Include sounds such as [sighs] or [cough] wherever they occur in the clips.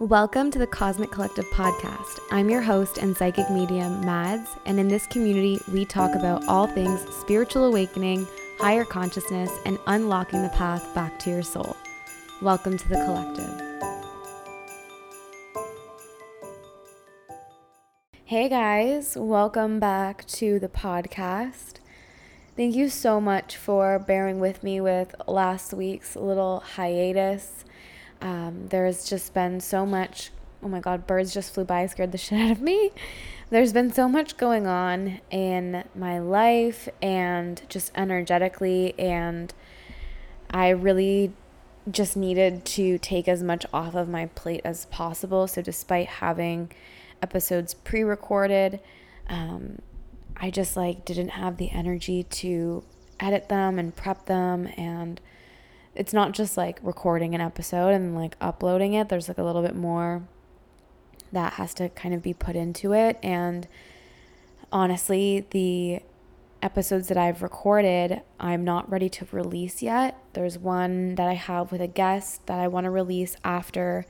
Welcome to the Cosmic Collective podcast. I'm your host and psychic medium, Madds, and in this community, we talk about all things spiritual awakening, higher consciousness, and unlocking the path back to your soul. Welcome to the collective. Hey guys, welcome back to the podcast. Thank you so much for bearing with me with last week's little hiatus. Um, there's just been so much. Oh my God, birds just flew by, scared the [laughs] shit out of me. There's been so much going on in my life and just energetically, and I really just needed to take as much off of my plate as possible. So, despite having episodes pre recorded, um, I just like didn't have the energy to edit them and prep them and it's not just like recording an episode and like uploading it. There's like a little bit more that has to kind of be put into it. And honestly, the episodes that I've recorded, I'm not ready to release yet. There's one that I have with a guest that I want to release after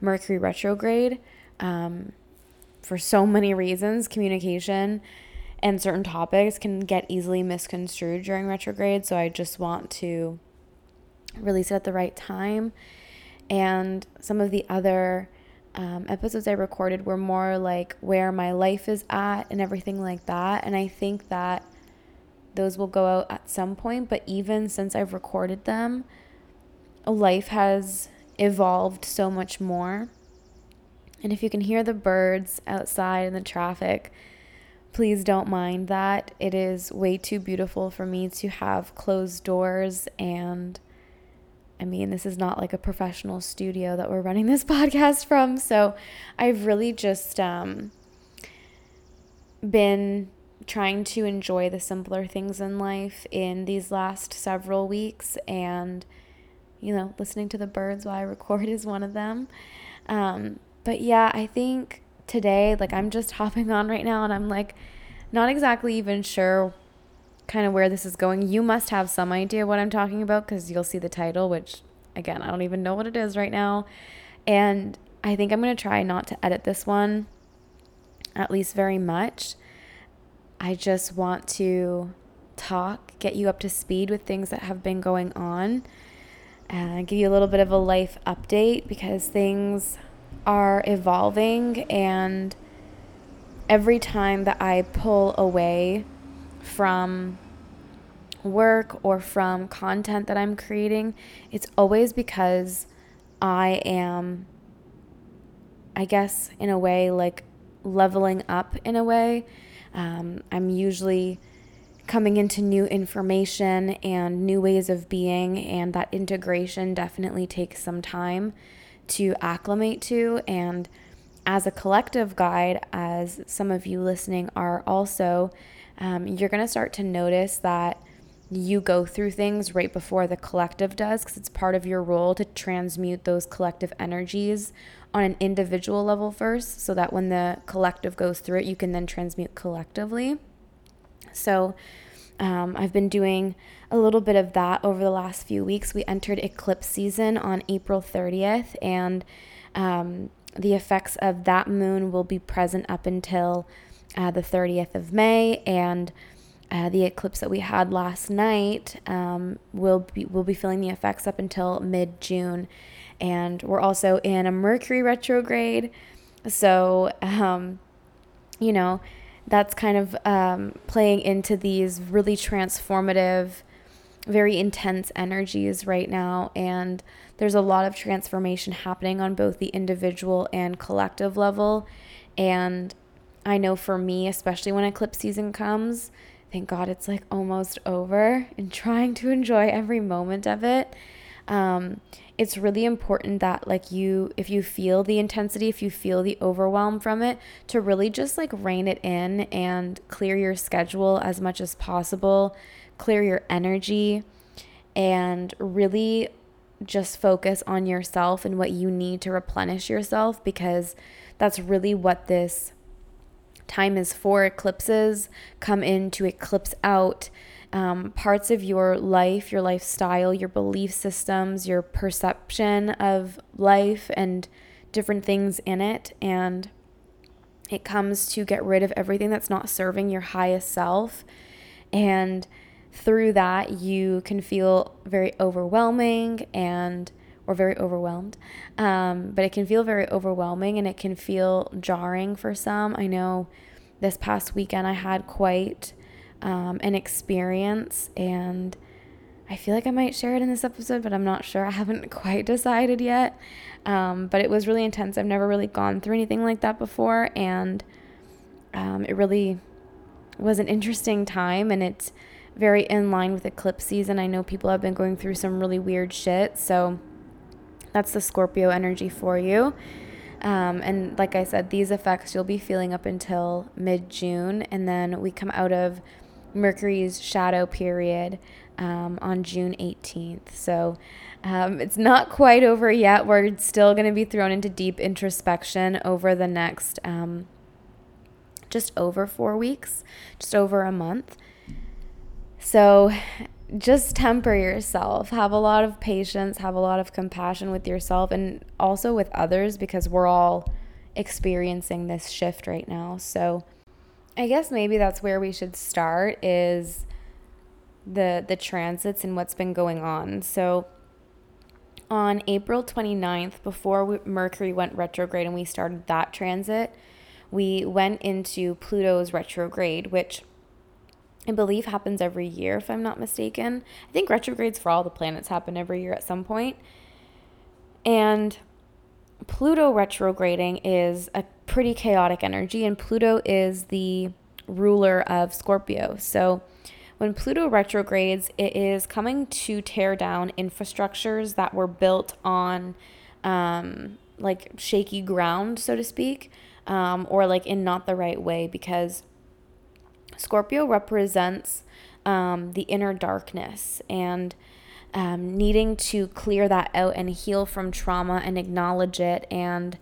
Mercury retrograde um, for so many reasons. Communication and certain topics can get easily misconstrued during retrograde. So I just want to release it at the right time. And some of the other um, episodes I recorded were more like where my life is at and everything like that. And I think that those will go out at some point. But even since I've recorded them, life has evolved so much more. And if you can hear the birds outside in the traffic, please don't mind that. It is way too beautiful for me to have closed doors and I mean, this is not like a professional studio that we're running this [laughs] podcast from. So I've really just um, been trying to enjoy the simpler things in life in these last several weeks. And, you know, listening to the birds while I record is one of them. Um, but yeah, I think today, like, I'm just [laughs] hopping on right now and I'm like, not exactly even sure kind of where this is going. You must have some idea what I'm talking about because you'll see the title, which again, I don't even know what it is right now. And I think I'm going to try not to edit this one at least very much. I just want to talk, get you up to speed with things that have been going on, and give you a little bit of a life update because things are evolving and every time that I pull away from work or from content that I'm creating, it's always because I am, I guess, in a way, like leveling up in a way. Um, I'm usually coming into new information and new ways of being, and that integration definitely takes some time to acclimate to. And as a collective guide, as some of you listening are also, um, you're going to start to notice that you go through things right before the collective does because it's part of your role to transmute those collective energies on an individual level first so that when the collective goes through it, you can then transmute collectively. So, um, I've been doing a little bit of that over the last few weeks. We entered eclipse season on April 30th, and um, the effects of that moon will be present up until uh, the 30th of May. And uh, the eclipse that we had last night um, will be will be feeling the effects up until mid June, and we're also in a Mercury retrograde, so um, you know that's kind of um, playing into these really transformative, very intense energies right now, and there's a lot of transformation happening on both the individual and collective level, and I know for me, especially when eclipse season comes thank God it's like almost over and trying to enjoy every moment of it. Um, it's really important that like you if you feel the intensity if you feel the overwhelm from it to really just like rein it in and clear your schedule as much as possible clear your energy and really just focus on yourself and what you need to replenish yourself because that's really what this time is for eclipses come in to eclipse out um, parts of your life, your lifestyle, your belief systems, your perception of life, and different things in it. And it comes to get rid of everything that's not serving your highest self. And through that, you can feel very overwhelming and or very overwhelmed. Um, but it can feel very overwhelming and it can feel jarring for some. I know this past weekend I had quite um, an experience and I feel like I might share it in this episode, but I'm not sure. I haven't [laughs] quite decided yet. Um, but it was really intense. I've never really gone through anything like that before. And um, it really was an interesting time. And it's very in line with eclipse season. I know people have been going through some really weird shit. So that's the Scorpio energy for you. Um, and like I said, these effects you'll be feeling up until mid June. And then we come out of Mercury's shadow period um, on June 18th. So um, it's not quite over yet. We're still going to be thrown into deep introspection over the next um, just over four weeks, just over a month. So just temper yourself. Have a lot of patience, have a lot of compassion with yourself and also with others because we're all experiencing this shift right now. So I guess maybe that's where we should start is the the transits and what's been going on. So on April 29th, before we, Mercury went retrograde and we started that transit, we went into Pluto's retrograde, which I believe happens every year, if I'm not mistaken. I think retrogrades for all the planets happen every year at some point. And Pluto retrograding is a pretty chaotic energy, and Pluto is the ruler of Scorpio. So when Pluto retrogrades, it is coming to tear down infrastructures that were built on um, like shaky ground, so to speak, um, or like in not the right way, because Scorpio represents um, the inner darkness and um, needing to clear that out and heal from trauma and acknowledge it and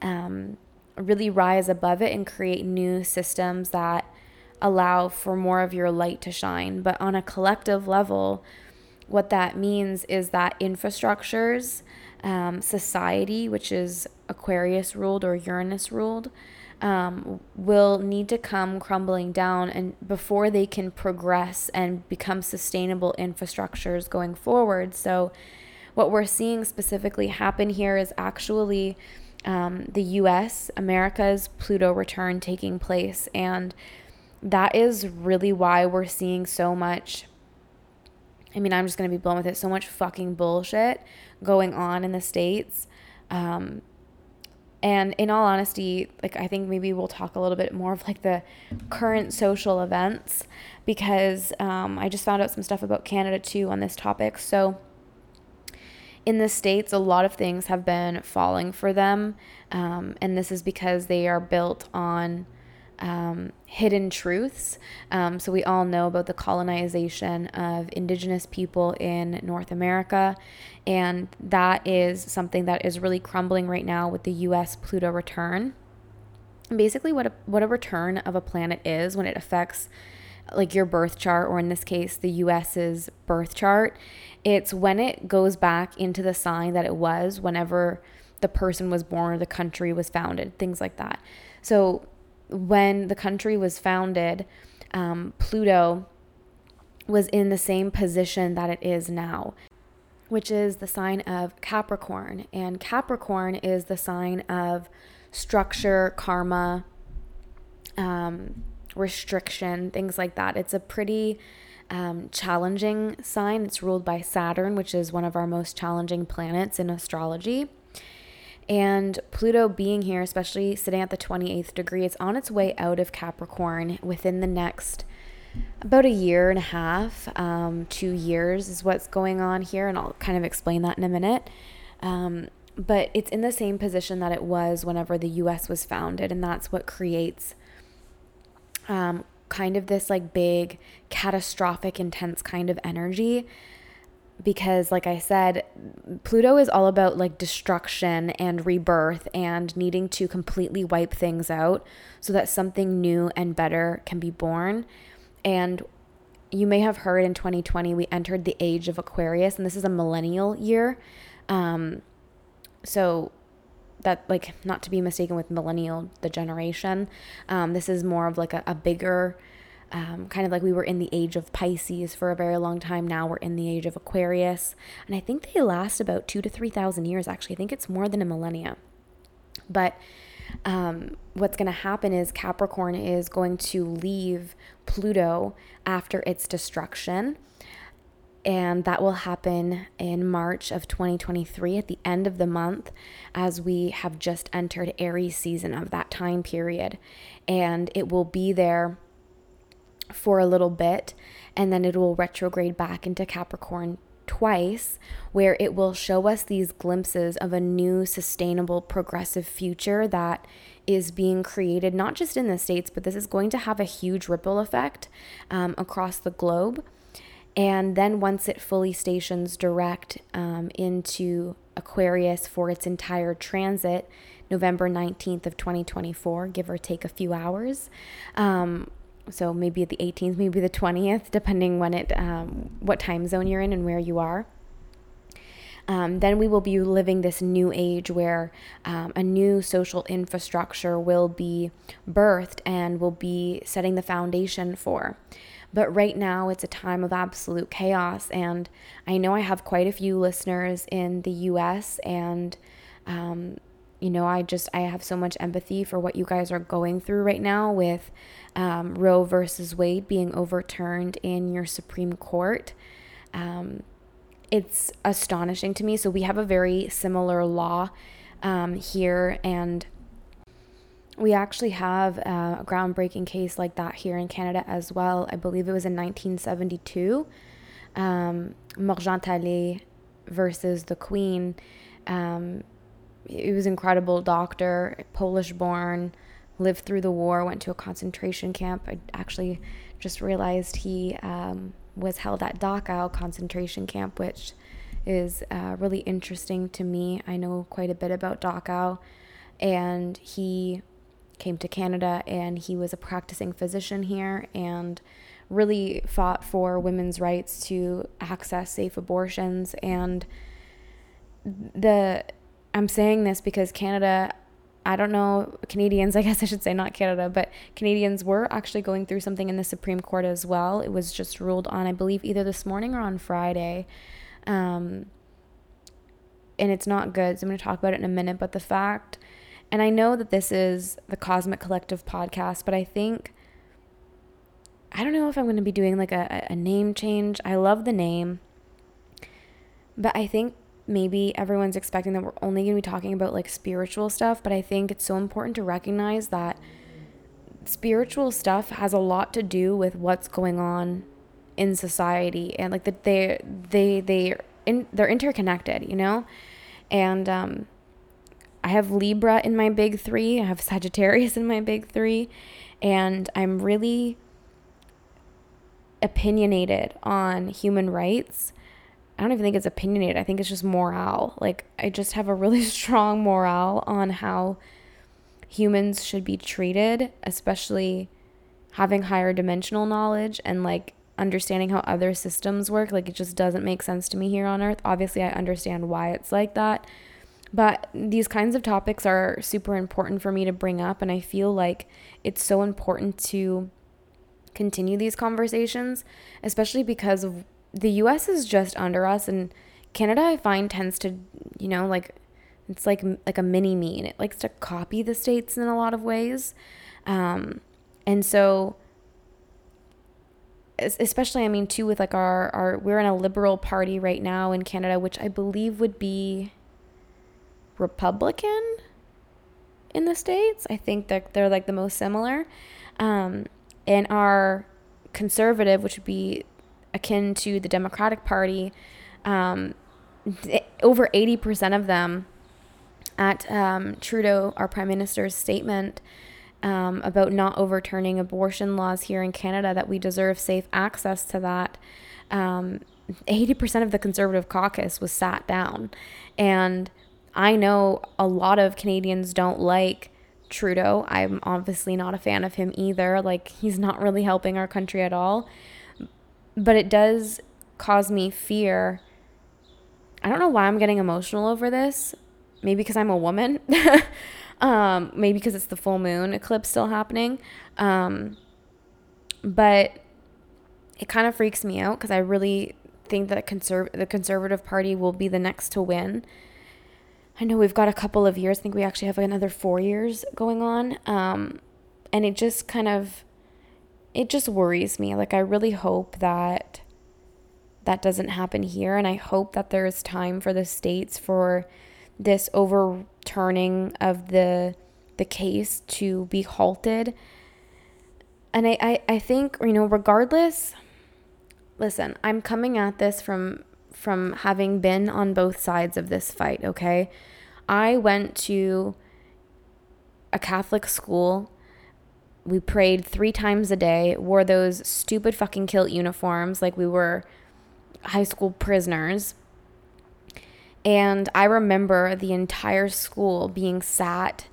um, really rise above it and create new systems that allow for more of your light to shine. But on a collective level, what that means is that infrastructures, um, society, which is Aquarius ruled or Uranus ruled, um, will need to come crumbling down and before they can progress and become sustainable infrastructures going forward. So, what we're seeing specifically happen here is actually um, the U.S. America's Pluto return taking place, and that is really why we're seeing so much. I mean, I'm just going to be blown with it. So much fucking bullshit going on in the States. Um, and in all honesty, like I think maybe we'll talk a little bit more of like the current social events because um, I just found out some stuff about Canada too on this topic. So in the States, a lot of things have been falling for them. Um, and this is because they are built on um, hidden truths. Um, so, we all know about the colonization of indigenous people in North America, and that is something that is really crumbling right now with the US Pluto return. Basically, what a, what a return of a planet is when it affects like your birth chart, or in this case, the US's birth chart, it's when it goes back into the sign that it was whenever the person was born or the country was founded, things like that. So when the country was founded, um, Pluto was in the same position that it is now, which is the sign of Capricorn. And Capricorn is the sign of structure, karma, um, restriction, things like that. It's a pretty um, challenging sign. It's ruled by Saturn, which is one of our most challenging planets in astrology. And Pluto being here, especially sitting at the 28th degree, it's on its way out of Capricorn within the next about a year and a half, um, two years is what's going on here. And I'll kind of explain that in a minute. Um, but it's in the same position that it was whenever the US was founded. And that's what creates um, kind of this like big, catastrophic, intense kind of energy because like I said, Pluto is all about like destruction and rebirth and needing to completely wipe things out so that something new and better can be born. And you may have heard in 2020 we entered the age of Aquarius and this is a millennial year. Um, so that like not to be mistaken with millennial the generation um, this is more of like a, a bigger um, kind of like we were in the age of pisces for a very long time. Now we're in the age of aquarius. And i think they last about two to three thousand years actually. I think it's more than a millennia. But um, what's going to happen is capricorn is going to leave pluto after its destruction. And that will happen in March of 2023 at the end of the month as we have just entered Aries season of that time period. And it will be there for a little bit and then it will retrograde back into Capricorn twice where it will show us these glimpses of a new sustainable progressive future that is being created not just in the states but this is going to have a huge ripple effect um, across the globe and then once it fully stations direct um, into Aquarius for its entire transit, November 19th of 2024, give or take a few hours. Um, so maybe the 18th, maybe the 20th, depending when it, um, what time zone you're in and where you are. Um, then we will be living this new age where um, a new social infrastructure will be birthed and will be setting the foundation for. But right now, it's a time of absolute chaos. And I know I have quite a few listeners in the US, and, um, you know, I just, I have so much empathy for what you guys are going through right now with um, Roe versus Wade being overturned in your Supreme Court. Um, it's astonishing to me. So, we have a very similar law um, here, and we actually have a groundbreaking case like that here in Canada as well. I believe it was in 1972. Um, versus the Queen. Um, he was incredible doctor, Polish born, lived through the war, went to a concentration camp. I actually just realized he um, was held at Dachau concentration camp, which is uh, really interesting to me. I know quite a bit about Dachau, and he came to Canada and he was a practicing physician here and really fought for women's rights to access safe abortions and the I'm saying this because Canada I don't know Canadians [laughs] I guess I should say not Canada but Canadians were actually going through something in the Supreme Court as well it was just ruled on I believe either this morning or on Friday um, and it's not good so I'm going to talk about it in a minute but the fact and I know that this is the Cosmic Collective podcast, but I think I don't know if I'm going to be doing like a, a name change. I love the name, but I think maybe everyone's expecting that we're only going to be talking about like spiritual stuff, but I think it's so important to recognize that spiritual stuff has a lot to do with what's going on in society and like that they they they in, they're interconnected, you know? And um I have Libra in my big three, I have Sagittarius [laughs] in my big three, and I'm really opinionated on human rights. I don't even think it's opinionated. I think it's just morale. Like, I just have a really [laughs] strong morale on how humans should be treated, especially having higher dimensional knowledge and like understanding how other systems work. Like, it just doesn't make sense to me here on earth. Obviously, I understand why it's like that. But these kinds of topics are super important for me to bring up. And I feel like it's so important to continue these conversations, especially because of the US is just under us. And Canada, I find, tends to, you know, like, it's like like a mini me and it likes to copy the states in a lot of ways um, and so especially i mean too with like our our we're in a liberal party right now in canada which i believe would be Republican in the States. I think that they're like the most similar. Um, and our conservative, which would be akin to the Democratic Party, um, over 80% of them at um, Trudeau, our Prime Minister's statement um, about not overturning abortion laws here in Canada, that we deserve safe access to that. 80% um, of the Conservative caucus was sat down. And I know a lot of Canadians don't like Trudeau. I'm obviously not a fan of him either. Like, he's not really helping our country at all. But it does cause me fear. I don't know why I'm getting emotional over this, maybe because I'm a woman, [laughs] um, maybe because it's the full moon eclipse still happening. Um, but it kind of freaks me out because I really think that conserv- the Conservative Party will be the next to win. I know we've got a couple of years. I think we actually have another four years going on. Um, and it just kind of, it just worries me. Like, I really hope that that doesn't happen here. And I hope that there's time for the states for this overturning of the the case to be halted. And I, I, I think, you know, regardless, listen, I'm coming at this from from having been on both sides of this fight, okay? I went to a Catholic school. We prayed three times a day, wore those stupid fucking kilt uniforms like we were high school prisoners. And I remember the entire school being sat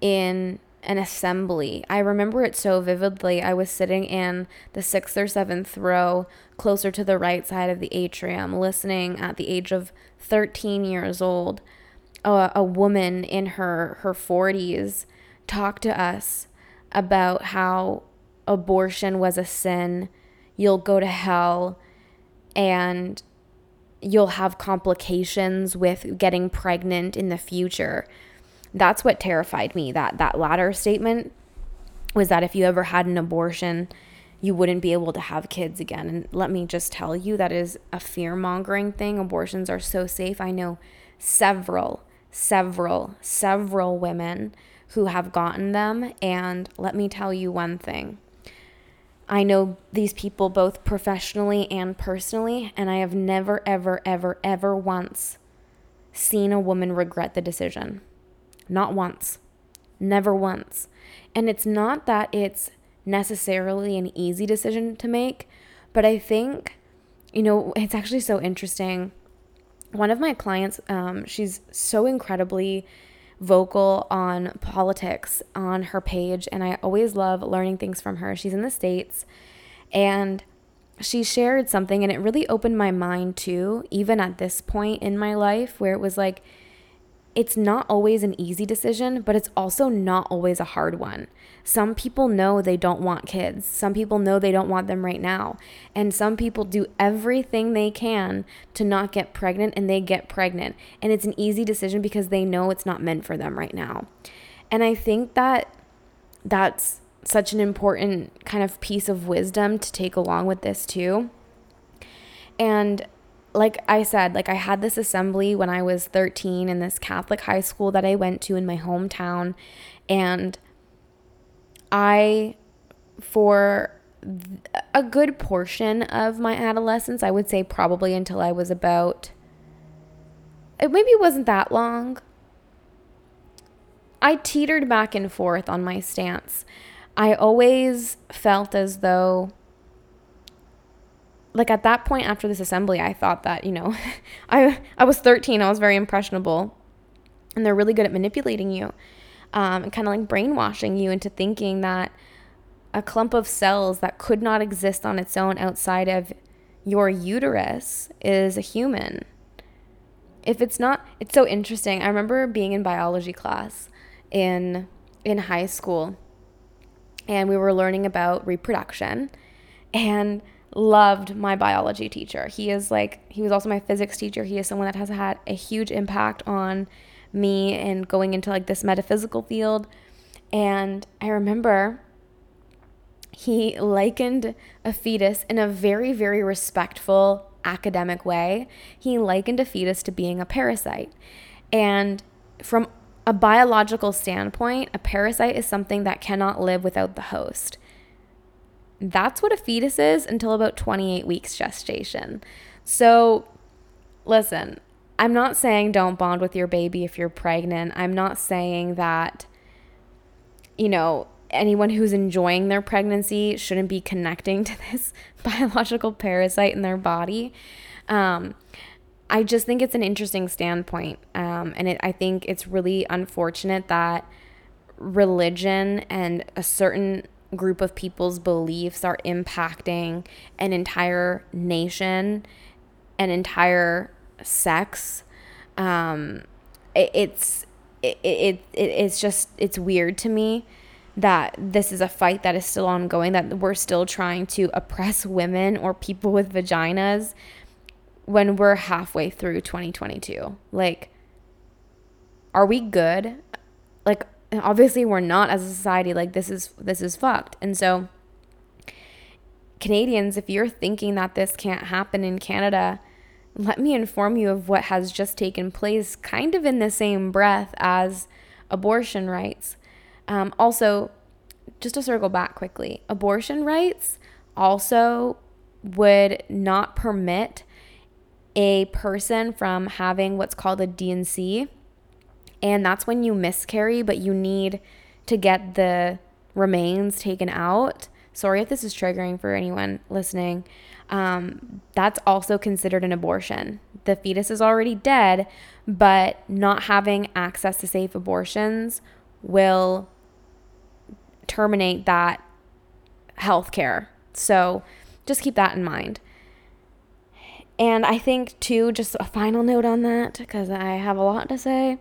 in an assembly. I remember it so vividly. I was sitting in the sixth or seventh row, closer to the right side of the atrium, listening at the age of 13 years old. A, a woman in her, her 40s talk to us about how abortion was a sin, you'll go to hell, and you'll have complications with getting pregnant in the future. That's what terrified me. That that latter statement was that if you ever had an abortion, you wouldn't be able to have kids again. And let me just tell you that is a fear-mongering thing. Abortions are so safe. I know several several several women who have gotten them and let me tell you one thing. I know these people both professionally and personally, and I have never, ever, ever, ever once seen a woman regret the decision. Not once. Never once. And it's not that it's necessarily an easy decision to make, but I think, you know, it's actually so interesting. One of my clients, um, she's so incredibly vocal on politics on her page, and I always love learning things from her. She's in the States, and she shared something, and it really opened my mind too, even at this point in my life where it was like, it's not always an easy decision, but it's also not always a hard one. Some people know they don't want kids. Some people know they don't want them right now. And some people do everything they can to not get pregnant and they get pregnant. And it's an easy decision because they know it's not meant for them right now. And I think that that's such an important kind of piece of wisdom to take along with this too. And like I said, like I had this assembly when I was 13 in this Catholic high school that I went to in my hometown. And I, for a good portion of my adolescence, I would say probably until I was about, it maybe wasn't that long. I teetered back and forth on my stance. I always felt as though like at that point after this assembly, I thought that, you know, [laughs] I I was 13, I was very impressionable. And they're really good at manipulating you. Um, and kind of like brainwashing you into thinking that a clump of cells that could not exist on its own outside of your uterus is a human. If it's not, it's so interesting. I remember being in biology class in in high school and we were learning about reproduction and loved my biology teacher. He is like, he was also my physics teacher. He is someone that has had a huge impact on me and going into like this metaphysical field. And I remember he likened a fetus in a very, very respectful academic way. He likened a fetus to being a parasite. And from a biological standpoint, a parasite is something that cannot live without the host. That's what a fetus is until about 28 weeks gestation. So, listen, I'm not saying don't bond with your baby if you're pregnant. I'm not saying that, you know, anyone who's enjoying their pregnancy shouldn't be connecting [laughs] to this biological parasite in their body. Um, I just think it's an interesting standpoint. Um, and it, I think it's really unfortunate that religion and a certain group of people's beliefs are impacting an entire nation, an entire sex. Um, it, it's it, it, it it's just it's weird to me that this is a fight that is still ongoing that we're still trying to oppress women or people with vaginas when we're halfway through 2022 like are we good like obviously we're not as a society like this is this is fucked and so Canadians if you're thinking that this can't happen in Canada let me inform you of what has just taken place, kind of in the same breath as abortion rights. Um, also, just to circle back quickly, abortion rights also would not permit a person from having what's called a D&C. And that's when you miscarry, but you need to get the remains taken out. Sorry if this is triggering for anyone listening um, that's also considered an abortion. The fetus is already dead, but not having access to safe abortions will terminate that health care. So just keep that in mind. And I think, too, just a final note on that, because I have a lot to say.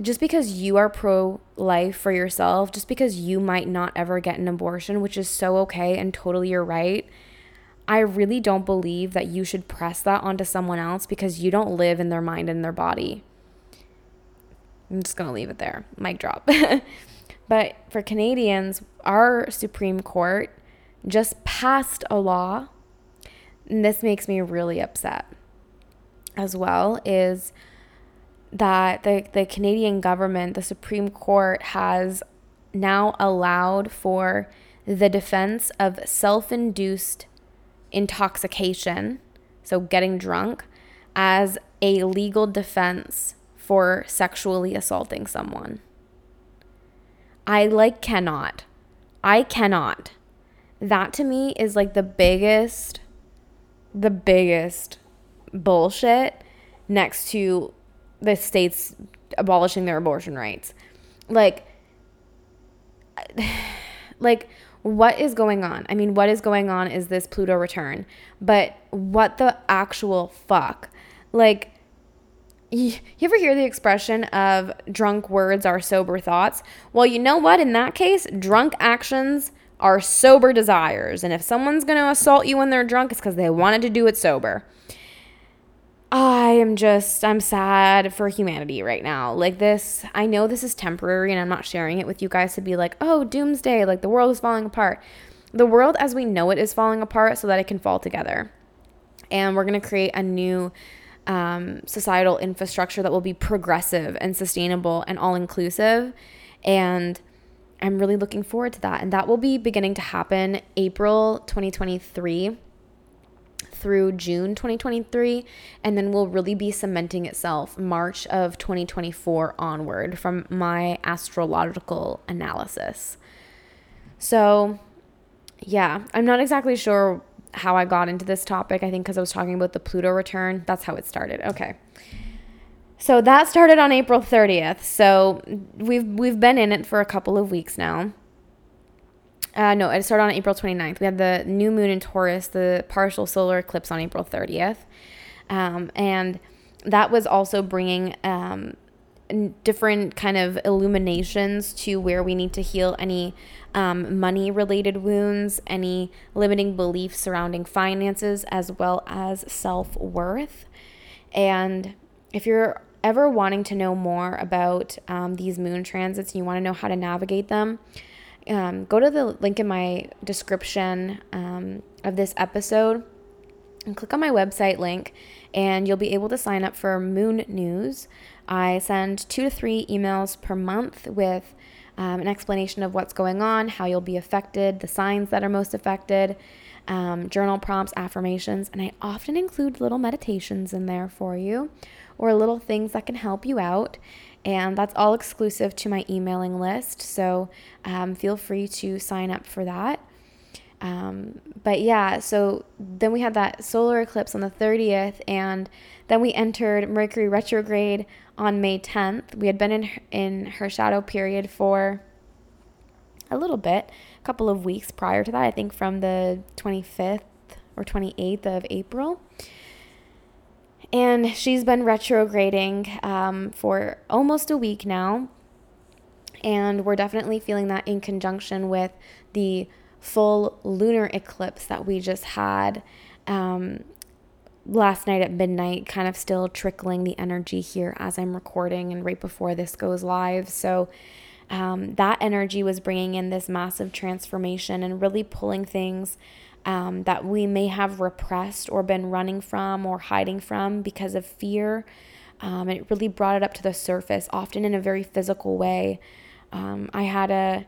Just because you are pro life for yourself, just because you might not ever get an abortion, which is so okay and totally your right I really don't believe that you should press that onto someone else because you don't live in their mind and their body. I'm just going to leave it there. Mic drop. [laughs] but for Canadians, our Supreme Court just passed a law, and this makes me really upset as well, is that the, the Canadian government, the Supreme Court, has now allowed for the defense of self induced intoxication, so getting drunk, as a legal defense for sexually assaulting someone. I like cannot. I cannot. That to me is like the biggest, the biggest bullshit next to the states abolishing their abortion rights. Like, [sighs] like what is going on? I mean, what is going on is this Pluto return, but what the actual fuck? Like, you ever hear the expression of drunk words are sober thoughts? Well, you know what? In that case, drunk actions are sober desires. And if someone's going to assault you when they're drunk, it's because they wanted to do it sober. I am just, I'm sad for humanity right now. Like this, I know this is temporary and I'm not sharing it with you guys to be like, oh, doomsday, like the world is falling apart. The world as we know it is falling apart so that it can fall together. And we're going to create a new um, societal infrastructure that will be progressive and sustainable and all inclusive. And I'm really looking forward to that. And that will be beginning to happen April 2023 through June 2023, and then will really be cementing itself March of 2024 onward from my astrological analysis. So, yeah, I'm not exactly sure how I got into this topic. I think because I was talking about the Pluto return. That's how it started. Okay. So that started on April 30th. So we've we've been in it for a couple of weeks now. Uh, no, it started on April 29th. We had the new moon in Taurus, the partial solar eclipse on April 30th. Um, and that was also bringing um, different kind of illuminations to where we need to heal any um, money related wounds, any limiting beliefs surrounding finances, as well as self worth. And if you're ever wanting to know more about um, these moon transits and you want to know how to navigate them, um, go to the link in my description um, of this episode and click on my website link, and you'll be able to sign up for Moon News. I send two to three emails per month with um, an explanation of what's going on, how you'll be affected, the signs that are most affected, um, journal prompts, affirmations, and I often include little meditations in there for you or little things that can help you out and that's all exclusive to my emailing list. So um, feel free to sign up for that. Um, but yeah, so then we had that solar eclipse on the 30th, and then we entered Mercury retrograde on May 10th. We had been in in her shadow period for a little bit, a couple of weeks prior to that. I think from the 25th or 28th of April. And she's been retrograding um, for almost a week now. And we're definitely feeling that in conjunction with the full lunar eclipse that we just had um, last night at midnight, kind of still trickling the energy here as I'm recording and right before this goes live. So, um, that energy was bringing in this massive transformation and really pulling things um, that we may have repressed or been running from or hiding from because of fear. Um, and it really brought it up to the surface, often in a very physical way. Um, I had a,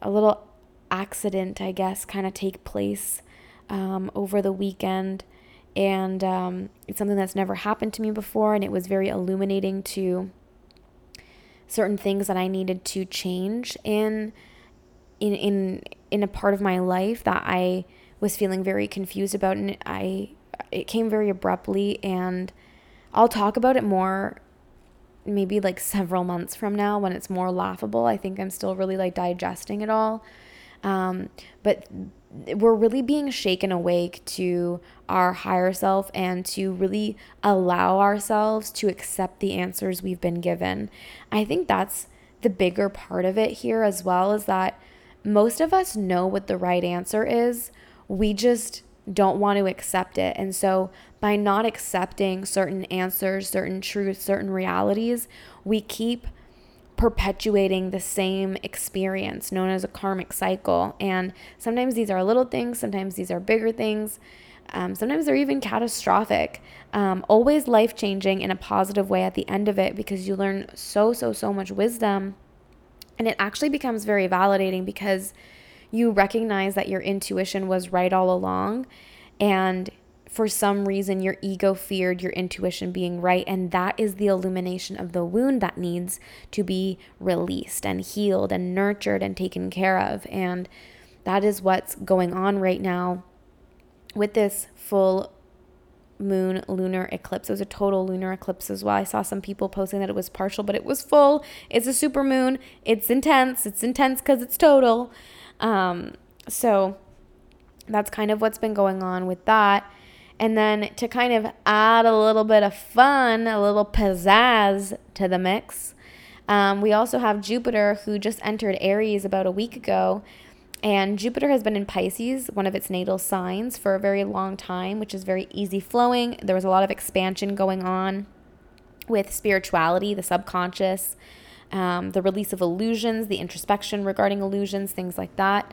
a little accident, I guess, kind of take place um, over the weekend. And um, it's something that's never happened to me before. And it was very illuminating to certain things that I needed to change in in in in a part of my life that I was feeling very confused about and I it came very abruptly and I'll talk about it more maybe like several months from now when it's more laughable. I think I'm still really like digesting it all. Um, but we're really being shaken awake to our higher self and to really allow ourselves to accept the answers we've been given. I think that's the bigger part of it here, as well, is that most of us know what the right answer is we just don't want to accept it. And so, by not accepting certain answers, certain truths, certain realities, we keep perpetuating the same experience known as a karmic cycle. And sometimes these are little things, sometimes these are bigger things. Um, sometimes they're even catastrophic. Um, always life changing in a positive way at the end of it because you learn so, so, so much wisdom. And it actually becomes very validating because you recognize that your intuition was right all along and for some reason your ego feared your intuition being right and that is the illumination of the wound that needs to be released and healed and nurtured and taken care of and that is what's going on right now with this full moon lunar eclipse. It was a total lunar eclipse as well. I saw some people posting that it was partial, but it was full. It's a super moon. It's intense. It's intense because it's total. Um, so that's kind of what's been going on with that. And then to kind of add a little bit of fun, a little pizzazz to the mix, um, we also have Jupiter, who just entered Aries about a week ago. And Jupiter has been in Pisces, one of its natal signs, for a very long time, which is very easy flowing. There was a lot of expansion going on with spirituality, the subconscious, um, the release of illusions, the introspection regarding illusions, things like that.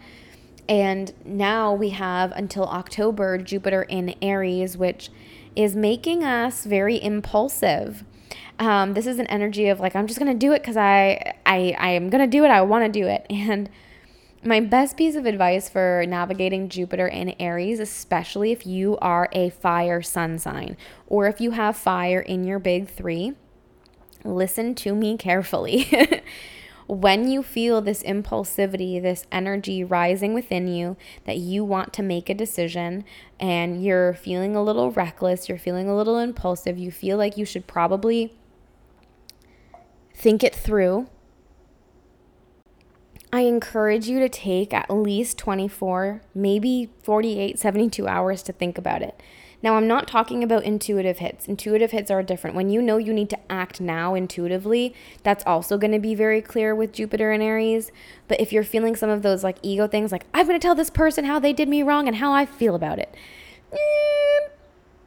And now we have until October Jupiter in Aries, which is making us very impulsive. Um, this is an energy of like I'm just gonna do it because I I I am gonna do it. I want to do it. [laughs] And my best piece of advice for navigating Jupiter in Aries, especially if you are a fire sun sign or if you have fire in your big three, listen to me carefully. [laughs] when you feel this impulsivity, this energy rising within you that you want to make a decision and you're feeling a little reckless, you're feeling a little impulsive, you feel like you should probably think it through. I encourage you to take at least 24, maybe 48, 72 hours to think about it. Now, I'm not talking about intuitive hits. Intuitive hits are different. When you know you need to act now intuitively, that's also going to be very clear with Jupiter and Aries. But if you're feeling some of those like ego things, like, I'm going to tell this person how they did me wrong and how I feel about it, eh,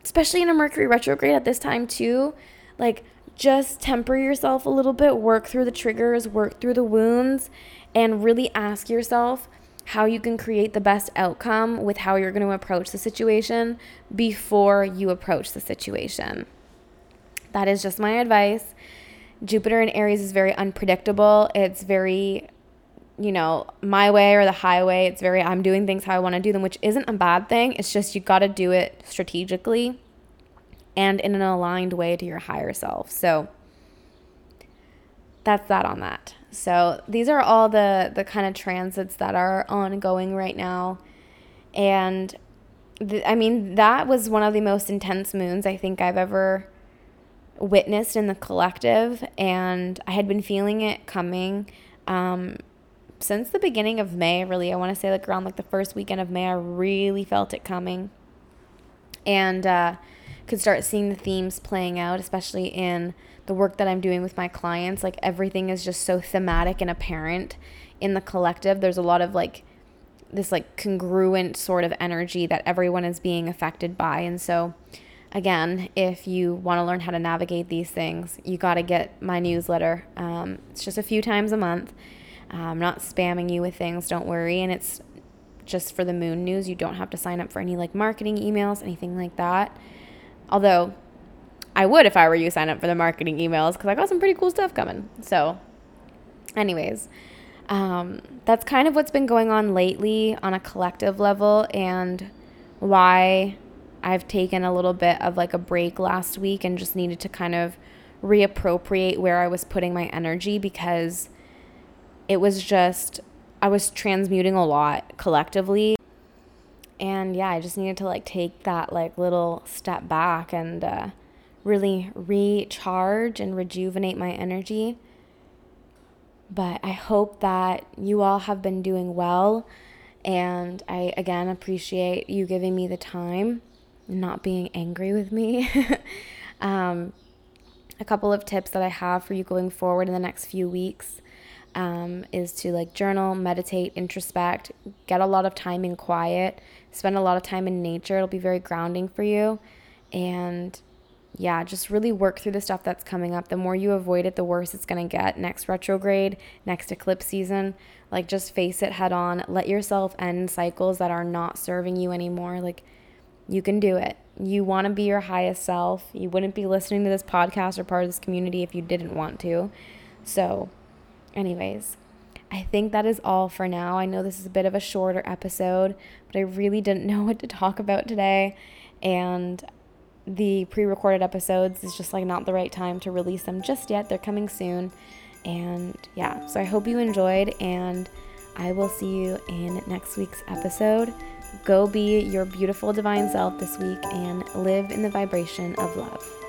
especially in a Mercury retrograde at this time, too, like, just temper yourself a little bit, work through the triggers, work through the wounds, and really ask yourself how you can create the best outcome with how you're going to approach the situation before you approach the situation. That is just my advice. Jupiter in Aries is very unpredictable. It's very, you know, my way or the highway. It's very, I'm doing things how I want to do them, which isn't a bad thing. It's just you got to do it strategically and in an aligned way to your higher self. So that's that on that. So these are all the the kind of transits that are ongoing right now, and th- I mean that was one of the most intense moons I think I've ever witnessed in the collective, and I had been feeling it coming. Um, since the beginning of May, really, I want to say like around like the first weekend of May, I really felt it coming. And uh, could start seeing the themes playing out, especially in the work that I'm doing with my clients. Like everything is just so thematic and apparent in the collective. There's a lot of like this like congruent sort of energy that everyone is being affected by. And so again, if you want to learn how to navigate these things, you got to get my newsletter. Um, it's just a few times a month. I'm not spamming you with things, don't worry. And it's just for the moon news. You don't have to sign up for any like marketing emails, anything like that. Although I would if I were you sign up for the marketing emails because I got some pretty cool stuff coming. So, anyways, um, that's kind of what's been going on lately on a collective level and why I've taken a little bit of like a break last week and just needed to kind of reappropriate where I was putting my energy because it was just, I was transmuting a lot collectively. And yeah, I just needed to like take that like little step back and uh, really recharge and rejuvenate my energy. But I hope that you all have been doing well. And I again appreciate you giving me the time not being angry with me. [laughs] um, a couple of tips that I have for you going forward in the next few weeks um, is to like journal, meditate, introspect, get a lot of time in quiet, spend a lot of time in nature. It'll be very grounding for you. And yeah, just really work through the stuff that's coming up. The more you avoid it, the worse it's going to get. Next retrograde, next eclipse season, like just face it head on. Let yourself end cycles that are not serving you anymore. Like, you can do it. You want to be your highest self. You wouldn't be listening to this podcast or part of this community if you didn't want to. So, anyways, I think that is all for now. I know this is a bit of a shorter episode, but I really didn't [laughs] know what to talk about today. And the pre recorded episodes is just like not the right time to release them just yet. They're coming soon. And yeah, so I hope you enjoyed, and I will see you in next week's episode. Go be your beautiful divine self this week and live in the vibration of love.